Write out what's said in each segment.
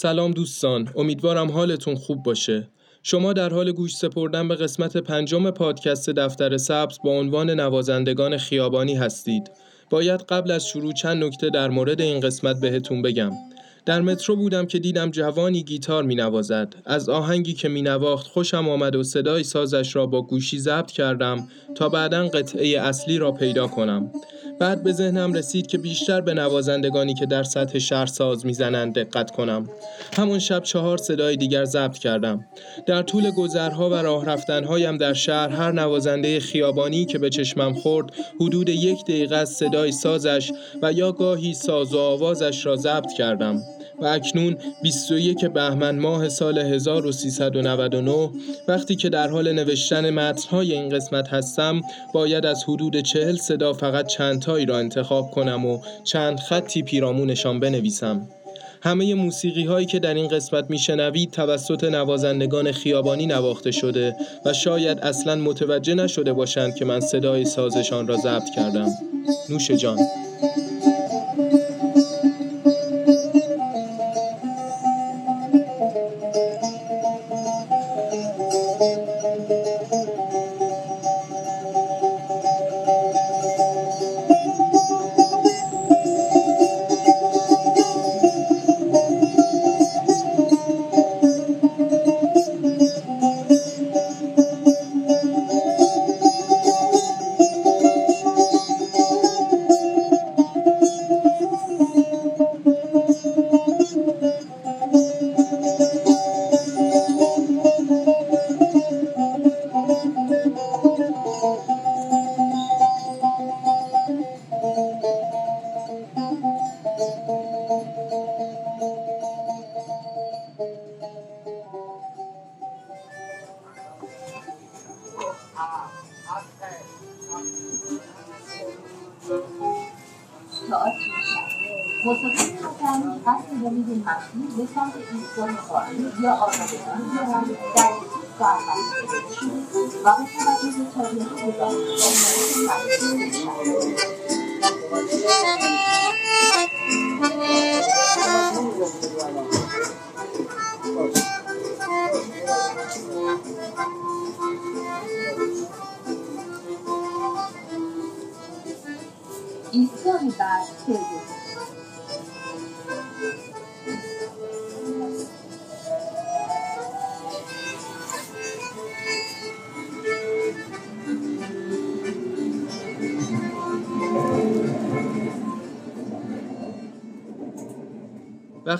سلام دوستان امیدوارم حالتون خوب باشه شما در حال گوش سپردن به قسمت پنجم پادکست دفتر سبز با عنوان نوازندگان خیابانی هستید باید قبل از شروع چند نکته در مورد این قسمت بهتون بگم در مترو بودم که دیدم جوانی گیتار می نوازد. از آهنگی که می نواخت خوشم آمد و صدای سازش را با گوشی ضبط کردم تا بعدا قطعه اصلی را پیدا کنم. بعد به ذهنم رسید که بیشتر به نوازندگانی که در سطح شهر ساز می‌زنند دقت کنم. همون شب چهار صدای دیگر ضبط کردم. در طول گذرها و راه رفتنهایم در شهر هر نوازنده خیابانی که به چشمم خورد حدود یک دقیقه از صدای سازش و یا گاهی ساز و آوازش را ضبط کردم. و اکنون 21 بهمن ماه سال 1399 وقتی که در حال نوشتن متنهای این قسمت هستم باید از حدود چهل صدا فقط چند تایی را انتخاب کنم و چند خطی پیرامونشان بنویسم. همه موسیقی هایی که در این قسمت میشنوید توسط نوازندگان خیابانی نواخته شده و شاید اصلا متوجه نشده باشند که من صدای سازشان را ضبط کردم. نوش جان.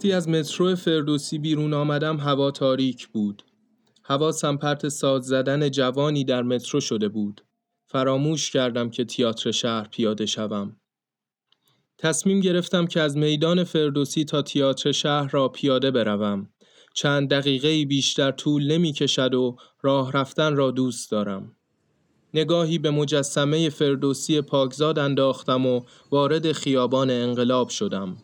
وقتی از مترو فردوسی بیرون آمدم هوا تاریک بود. هوا سمپرت ساز زدن جوانی در مترو شده بود. فراموش کردم که تئاتر شهر پیاده شوم. تصمیم گرفتم که از میدان فردوسی تا تئاتر شهر را پیاده بروم. چند دقیقه بیشتر طول نمی کشد و راه رفتن را دوست دارم. نگاهی به مجسمه فردوسی پاکزاد انداختم و وارد خیابان انقلاب شدم.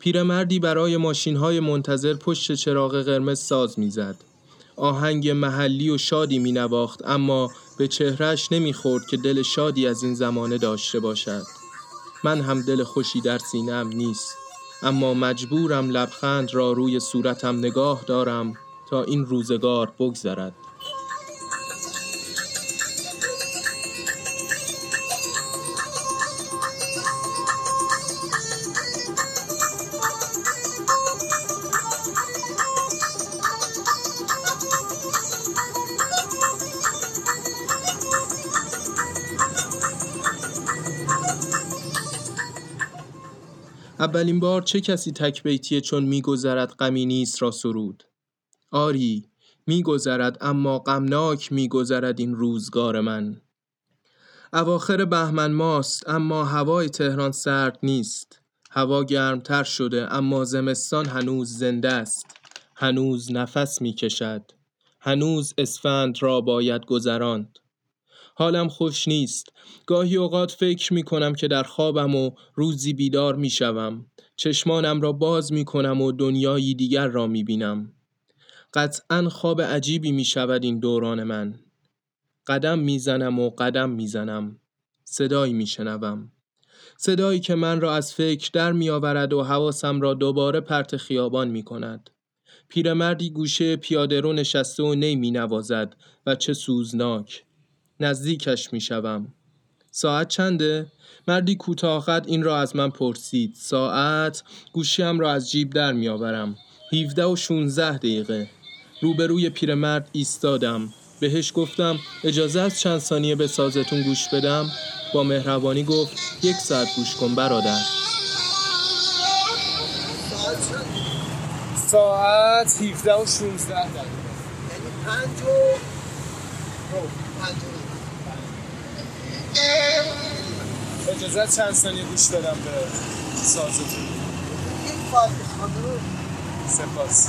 پیرمردی برای ماشینهای منتظر پشت چراغ قرمز ساز می‌زد. آهنگ محلی و شادی می نواخت اما به چهرش نمی‌خورد که دل شادی از این زمانه داشته باشد. من هم دل خوشی در سینم نیست اما مجبورم لبخند را روی صورتم نگاه دارم تا این روزگار بگذرد. اولین بار چه کسی تک بیتیه چون میگذرد غمی نیست را سرود؟ آری میگذرد اما غمناک میگذرد این روزگار من. اواخر بهمن ماست اما هوای تهران سرد نیست. هوا گرمتر شده اما زمستان هنوز زنده است. هنوز نفس می‌کشد. هنوز اسفند را باید گذراند. حالم خوش نیست گاهی اوقات فکر می کنم که در خوابم و روزی بیدار می شوم. چشمانم را باز می کنم و دنیایی دیگر را می بینم. قطعا خواب عجیبی می شود این دوران من. قدم می زنم و قدم می زنم. صدایی می شنوم. صدایی که من را از فکر در می آورد و حواسم را دوباره پرت خیابان می کند. پیرمردی گوشه پیاده رو نشسته و نی می نوازد و چه سوزناک. نزدیکش می شوم. ساعت چنده؟ مردی کوتاه این را از من پرسید. ساعت گوشیم را از جیب در می آورم. 17 و 16 دقیقه. روبروی پیرمرد ایستادم. بهش گفتم اجازه از چند ثانیه به سازتون گوش بدم با مهربانی گفت یک ساعت گوش کن برادر ساعت 17 و 16 دقیقه یعنی 5 و اجازه چند ثانیه گوش بدم به سازتون؟ سپاس.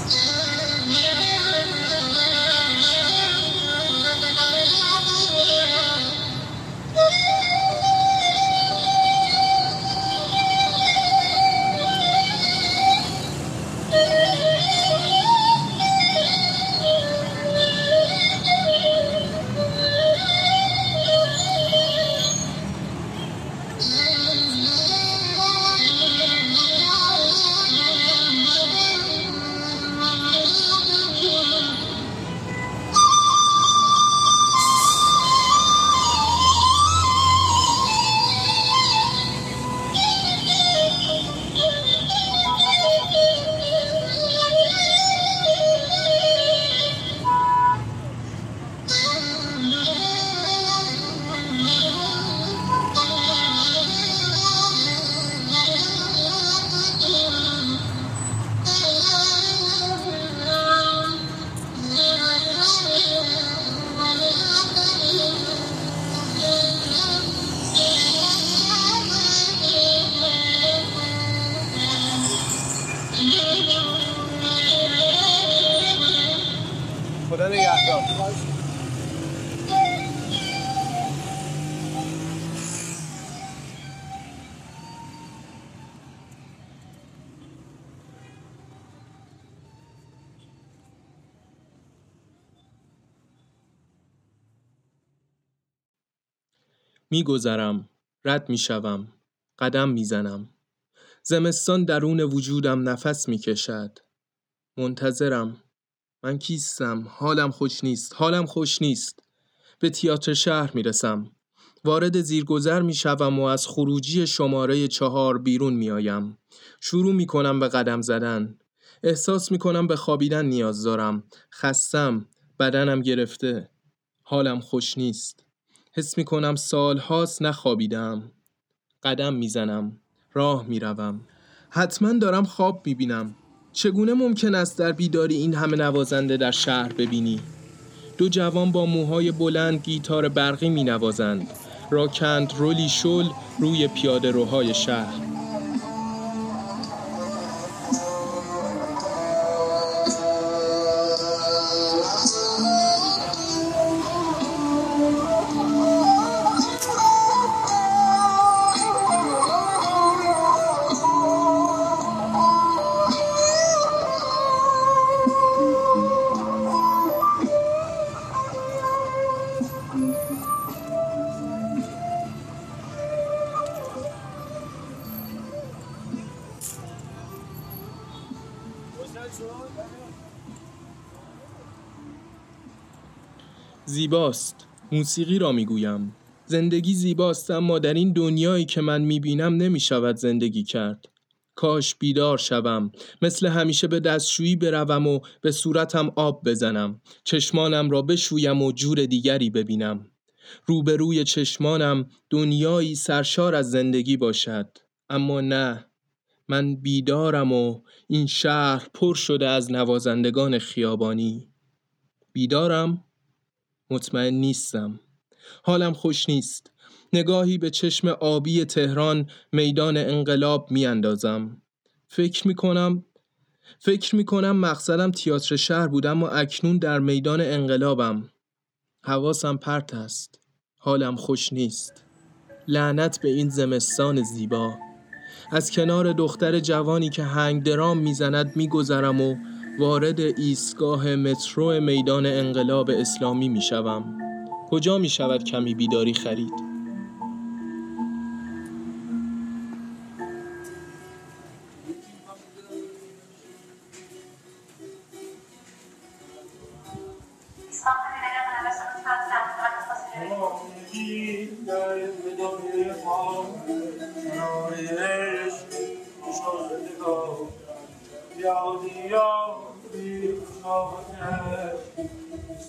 میگذرم رد می‌شوم قدم می‌زنم. زمستان درون وجودم نفس می‌کشد. منتظرم. من کیستم؟ حالم خوش نیست حالم خوش نیست. به تیاتر شهر می‌رسم. وارد زیرگذر می‌شوم و از خروجی شماره چهار بیرون میآیم. شروع می‌کنم به قدم زدن. احساس می‌کنم به خوابیدن نیاز دارم. خستم بدنم گرفته. حالم خوش نیست. حس می کنم سال هاست نخوابیدم. قدم می‌زنم. راه می‌روم. حتما دارم خواب می‌بینم. چگونه ممکن است در بیداری این همه نوازنده در شهر ببینی؟ دو جوان با موهای بلند گیتار برقی می نوازند راکند رولی شل روی پیاده روهای شهر. زیباست. موسیقی را می‌گویم. زندگی زیباست اما در این دنیایی که من می‌بینم نمی‌شود زندگی کرد. کاش بیدار شوم. مثل همیشه به دستشویی بروم و به صورتم آب بزنم. چشمانم را بشویم و جور دیگری ببینم. روبروی چشمانم دنیایی سرشار از زندگی باشد. اما نه. من بیدارم و این شهر پر شده از نوازندگان خیابانی. بیدارم؟ مطمئن نیستم. حالم خوش نیست. نگاهی به چشم آبی تهران میدان انقلاب میاندازم. فکر می‌کنم فکر می‌کنم مقصدم تئاتر شهر بودم و اکنون در میدان انقلابم. حواسم پرت است. حالم خوش نیست. لعنت به این زمستان زیبا. از کنار دختر جوانی که هنگ درام می‌زند میگذرم و وارد ایستگاه مترو میدان انقلاب اسلامی می‌شوم کجا می‌شود کمی بیداری خرید Thank you.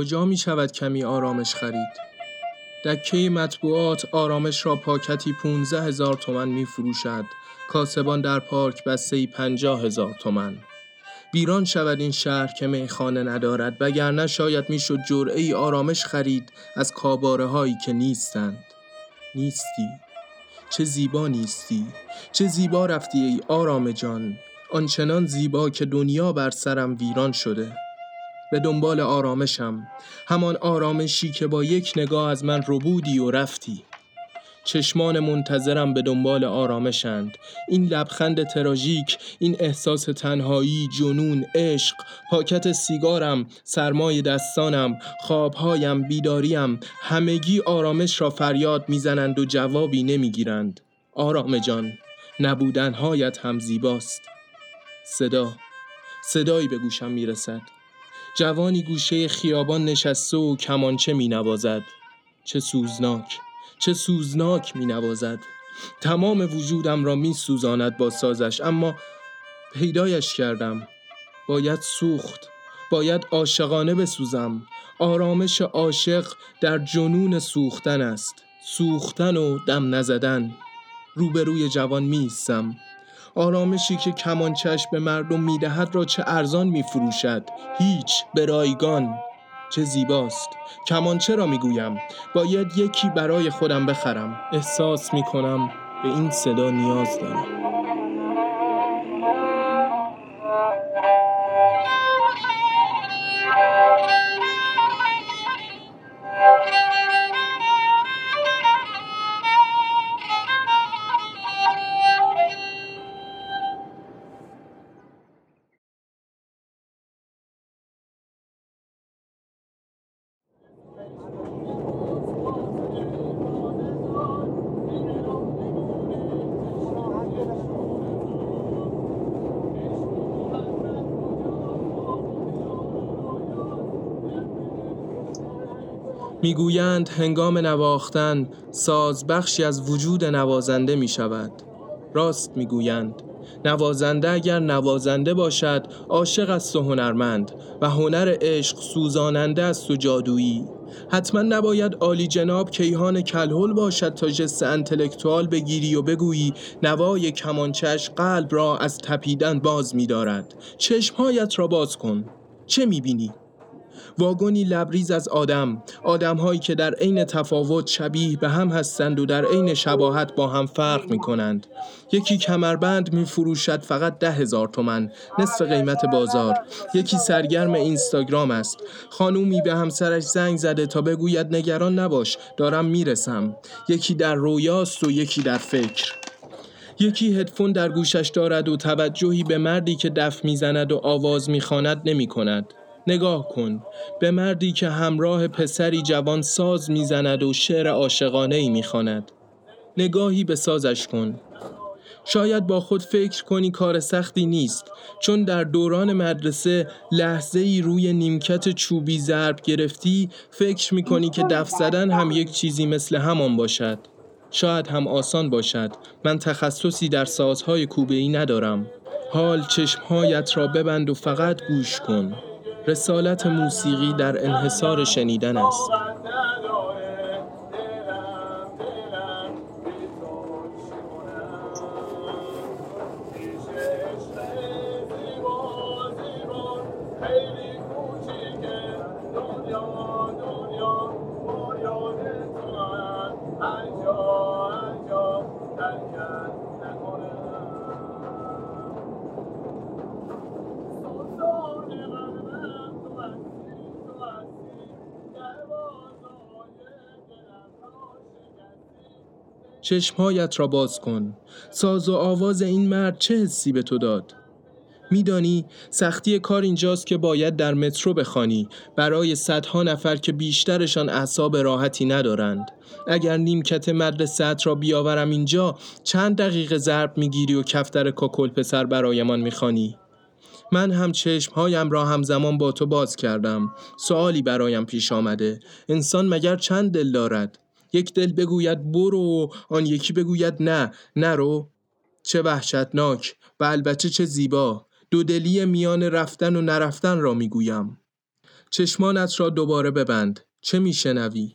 کجا می شود کمی آرامش خرید؟ دکه مطبوعات آرامش را پاکتی 15 هزار تومن می فروشد. کاسبان در پارک بسته ای 50 هزار تومن. ویران شود این شهر که میخانه ندارد وگرنه شاید می‌شد جرعه ای آرامش خرید از کاباره هایی که نیستند. نیستی؟ چه زیبا نیستی؟ چه زیبا رفتی ای آرام جان. آنچنان زیبا که دنیا بر سرم ویران شده. به دنبال آرامشم. همان آرامشی که با یک نگاه از من ربودی و رفتی. چشمان منتظرم به دنبال آرامشند. این لبخند تراژیک این احساس تنهایی جنون عشق پاکت سیگارم سرمای دستانم خوابهایم بیداریم همگی آرامش را فریاد می‌زنند و جوابی نمی‌گیرند. آرام جان نبودنهایت هم زیباست. صدا صدایی به گوشم می‌رسد. جوانی گوشه خیابان نشسته و کمانچه می نوازد چه سوزناک چه سوزناک می نوازد تمام وجودم را می سوزاند با سازش اما پیدایش کردم. باید سوخت باید عاشقانه بسوزم. آرامش عاشق در جنون سوختن است. سوختن و دم نزدن. روبروی جوان میستم آرامشی که کمانچش به مردم می‌دهد را چه ارزان میفروشد؟ هیچ به رایگان. چه زیباست. کمانچه را می‌گویم؟ باید یکی برای خودم بخرم. احساس می‌کنم به این صدا نیاز دارم. می‌گویند هنگام نواختن ساز بخشی از وجود نوازنده می شود راست می‌گویند نوازنده اگر نوازنده باشد عاشق است و هنرمند و هنر عشق سوزاننده است و جادویی. حتما نباید عالی جناب کیهان کلهل باشد تا جست انتلکتوال بگیری و بگویی نوای کمانچش قلب را از تپیدن باز می‌دارد. چشمهایت را باز کن. چه می‌بینی؟ واگنی لبریز از آدم. آدمهایی که در عین تفاوت شبیه به هم هستند و در عین شباهت با هم فرق می کنند یکی کمربند می فروشد فقط ده هزار تومن نصف قیمت بازار. یکی سرگرم اینستاگرام است. خانومی به همسرش زنگ زده تا بگوید نگران نباش دارم می‌رسم. یکی در رویاست و یکی در فکر. یکی هدفون در گوشش دارد و توجهی به مردی که دف می‌زند و آواز می‌خواند نمی کند. نگاه کن. به مردی که همراه پسری جوان ساز می‌زند و شعر عاشقانه ای می‌خواند. نگاهی به سازش کن. شاید با خود فکر کنی کار سختی نیست چون در دوران مدرسه لحظه ای روی نیمکت چوبی ضرب گرفتی فکر می کنی که دف زدن هم یک چیزی مثل همان باشد. شاید هم آسان باشد. من تخصصی در سازهای کوبه ای ندارم. حال چشمهایت را ببند و فقط گوش کن. رسالت موسیقی در انحصار شنیدن است. چشمهایت را باز کن. ساز و آواز این مرد چه حسی به تو داد؟ میدانی سختی کار اینجاست که باید در مترو بخوانی. برای صدها نفر که بیشترشان اعصاب راحتی ندارند. اگر نیمکت مدرسه را بیاورم اینجا چند دقیقه ضرب می‌گیری و کفتر کاکل پسر برایمان می‌خوانی. من هم چشمهایم را همزمان با تو باز کردم. سوالی برایم پیش آمده. انسان مگر چند دل دارد؟ یک دل بگوید برو آن یکی بگوید نه نرو چه وحشتناک و البته چه زیبا. دودلی میان رفتن و نرفتن را می‌گویم. چشمانت را دوباره ببند. چه میشنوی؟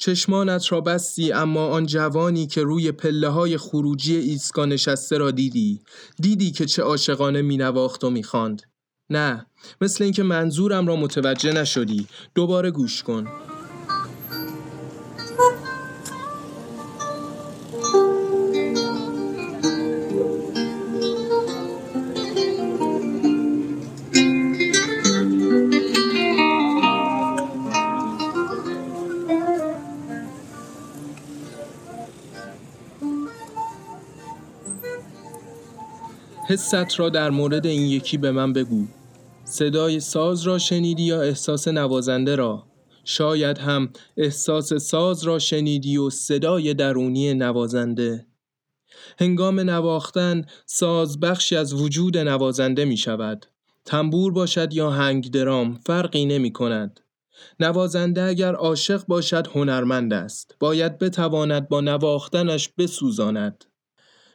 چشمانت را بستی اما آن جوانی که روی پله های خروجی ایسکا نشسته را دیدی. دیدی که چه عاشقانه مینواخت و می‌خواند. نه مثل اینکه منظورم را متوجه نشدی. دوباره گوش کن. حست را در مورد این یکی به من بگو. صدای ساز را شنیدی یا احساس نوازنده را؟ شاید هم احساس ساز را شنیدی و صدای درونی نوازنده. هنگام نواختن ساز بخشی از وجود نوازنده می شود. تنبور باشد یا هنگ درام فرقی نمی کند. نوازنده اگر عاشق باشد هنرمند است. باید بتواند با نواختنش بسوزاند.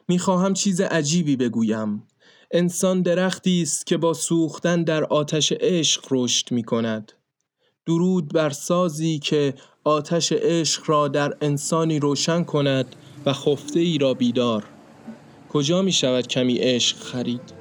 می‌خواهم چیز عجیبی بگویم. انسان درختی است که با سوختن در آتش عشق رشد می کند درود بر سازی که آتش عشق را در انسانی روشن کند و خفته ای را بیدار. کجا می شود کمی عشق خرید؟